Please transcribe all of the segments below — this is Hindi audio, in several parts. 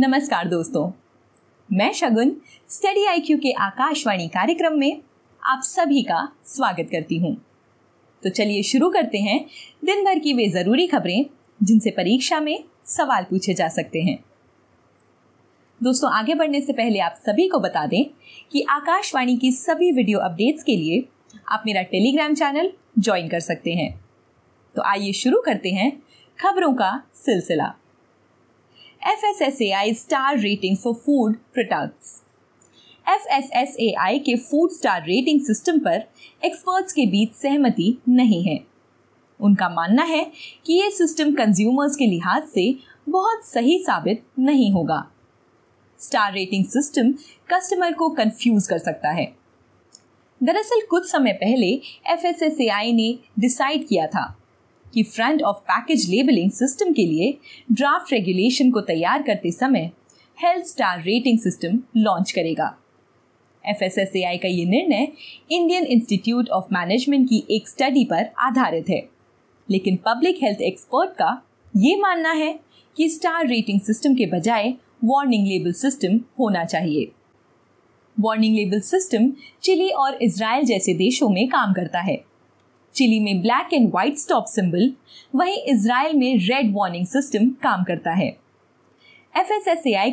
नमस्कार दोस्तों। मैं शगुन स्टडी आईक्यू के आकाशवाणी कार्यक्रम में आप सभी का स्वागत करती हूँ। तो चलिए शुरू करते हैं। दिन भर की वे ज़रूरी खबरें, जिनसे परीक्षा में सवाल पूछे जा सकते हैं। दोस्तों, आगे बढ़ने से पहले आप सभी को बता दें कि आकाशवाणी की सभी वीडियो अपडेट्स के लिए आप मेरा टेलीग्राम चैनल ज्वाइन कर सकते हैं। तो आइए शुरू करते हैं खबरों का सिलसिला। FSSAI star rating for food products FSSAI के फ़ूड स्टार रेटिंग सिस्टम पर एक्सपर्ट्स के बीच सहमति नहीं है। उनका मानना है कि ये सिस्टम कंज्यूमर्स के लिहाज से बहुत सही साबित नहीं होगा। स्टार रेटिंग सिस्टम कस्टमर को कंफ्यूज कर सकता है। दरअसल कुछ समय पहले FSSAI ने डिसाइड किया था। कि front of package labelling system के लिए ड्राफ्ट रेगुलेशन को तैयार करते समय health star rating system launch करेगा। एफ़ का ये निर्णय इंडियन इंस्टीट्यूट ऑफ़ मैनेजमेंट की एक स्टडी पर आधारित है। लेकिन पब्लिक हेल्थ एक्सपर्ट का ये मानना है कि स्टार रेटिंग सिस्टम के बजाय वार्निंग लेबल सिस्टम होना चाहिए। वार्निंग लेबल सिस्टम चिली और इसराइल जैसे देशों में काम करता है। चिली में black and white stop symbol वहीं इसराइल में रेड वार्निंग सिस्टम काम करता है। एफ़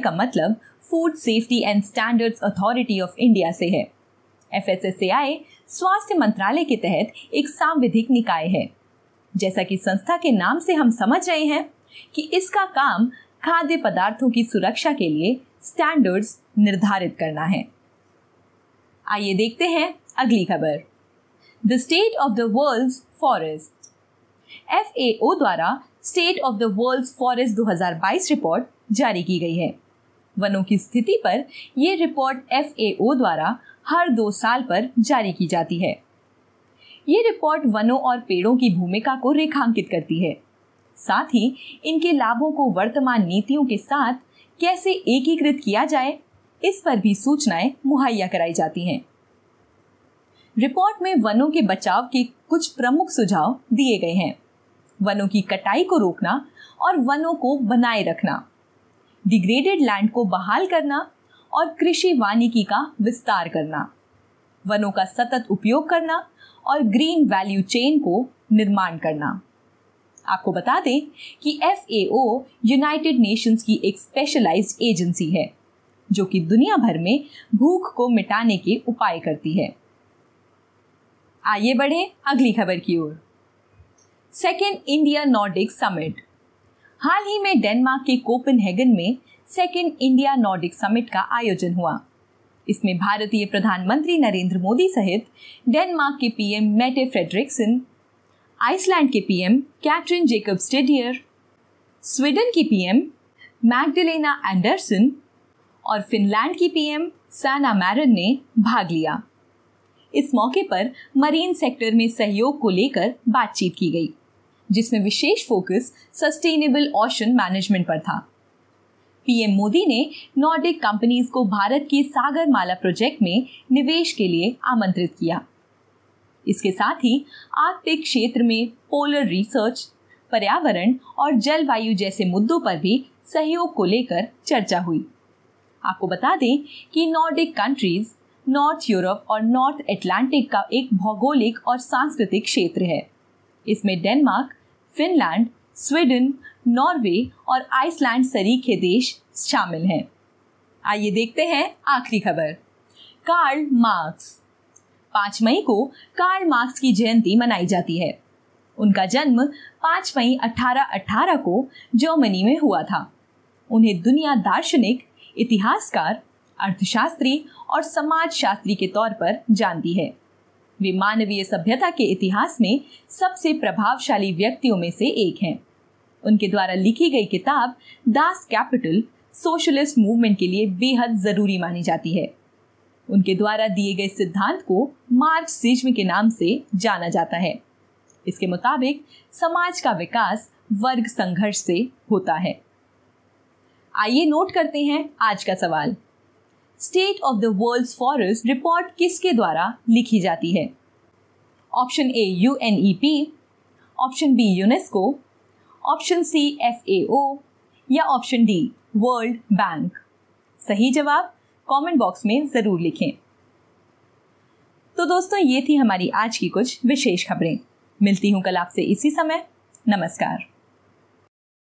का मतलब food safety and standards authority of India से है। एफ़ स्वास्थ्य मंत्रालय के तहत एक सांविधिक निकाय है। जैसा कि संस्था के नाम से हम समझ रहे हैं कि इसका काम खाद्य पदार्थों की सुरक्षा के लिए स्टैंडर्ड्स निर्धारित करना है। आइए देखते हैं अगली खबर। The state of the world forest FAO द्वारा state of the world forest 2022 report जारी की गई है। वनों की स्थिति पर यह रिपोर्ट एफएओ द्वारा हर दो साल पर जारी की जाती है। ये रिपोर्ट वनों और पेड़ों की भूमिका को रेखांकित करती है। साथ ही इनके लाभों को वर्तमान नीतियों के साथ कैसे एकीकृत किया जाए, इस पर भी सूचनाएँ मुहैया कराई जाती हैं। रिपोर्ट में वनों के बचाव के कुछ प्रमुख सुझाव दिए गए हैं। वनों की कटाई को रोकना और वनों को बनाए रखना, डिग्रेडेड लैंड को बहाल करना और कृषि वानिकी का विस्तार करना, वनों का सतत उपयोग करना और ग्रीन वैल्यू चेन को निर्माण करना। आपको बता दें कि एफएओ यूनाइटेड नेशंस की एक स्पेशलाइज्ड एजेंसी है, जो कि दुनिया भर में भूख को मिटाने के उपाय करती है। आइए बढ़े अगली खबर की ओर। सेकेंड इंडिया नॉर्डिक समिट हाल ही में डेनमार्क के कोपनहेगन में सेकेंड इंडिया नॉर्डिक समिट का आयोजन हुआ। इसमें भारतीय प्रधानमंत्री नरेंद्र मोदी सहित डेनमार्क के पीएम मेटे फ्रेडरिक्सन आइसलैंड के PM Katrin Jakobsdottir Sweden की पीएम मैगडलेना एंडरसन और फिनलैंड की पीएम सैना मैरन ने भाग लिया। इस मौके पर मरीन सेक्टर में सहयोग को लेकर बातचीत की गई, जिसमें विशेष फोकस सस्टेनेबल ओशन मैनेजमेंट पर था। पीएम मोदी ने नॉर्डिक कंपनीज़ को भारत के सागर माला प्रोजेक्ट में निवेश के लिए आमंत्रित किया। इसके साथ ही आर्कटिक क्षेत्र में पोलर रिसर्च पर्यावरण और जलवायु जैसे मुद्दों पर भी सहयोग को लेकर चर्चा हुई। आपको बता दें कि नॉर्डिक कंट्रीज़ नॉर्थ यूरोप और नॉर्थ एटलांटिक का एक भौगोलिक और सांस्कृतिक क्षेत्र है। इसमें डेनमार्क, फिनलैंड, स्वीडन, नॉर्वे और आइसलैंड सरीखे देश शामिल हैं। आइए देखते हैं आखिरी खबर। Karl Marx. पाँच मई को कार्ल मार्क्स की जयंती मनाई जाती है। उनका जन्म पाँच मई 1818 को जर्मनी में हुआ था। उन्हें दुनिया दार्शनिक, इतिहासकार अर्थशास्त्री और समाज शास्त्री के तौर पर जानती है। वे मानवीय सभ्यता के इतिहास में सबसे प्रभावशाली व्यक्तियों में से एक हैं। उनके द्वारा लिखी गई किताब दास कैपिटल सोशलिस्ट मूवमेंट के लिए बेहद ज़रूरी मानी जाती है। उनके द्वारा दिए गए सिद्धांत को मार्च सिज्म के नाम से जाना जाता है। इसके मुताबिक समाज का विकास वर्ग संघर्ष से होता है। आइए नोट करते हैं आज का सवाल। State of the world forest report किसके द्वारा लिखी जाती है? Option A U N E P option B UNESCO option C F A O या ऑप्शन डी वर्ल्ड बैंक सही जवाब कमेंट बॉक्स में ज़रूर लिखें। तो दोस्तों, ये थी हमारी आज की कुछ विशेष खबरें। मिलती हूँ कल आपसे इसी समय। नमस्कार।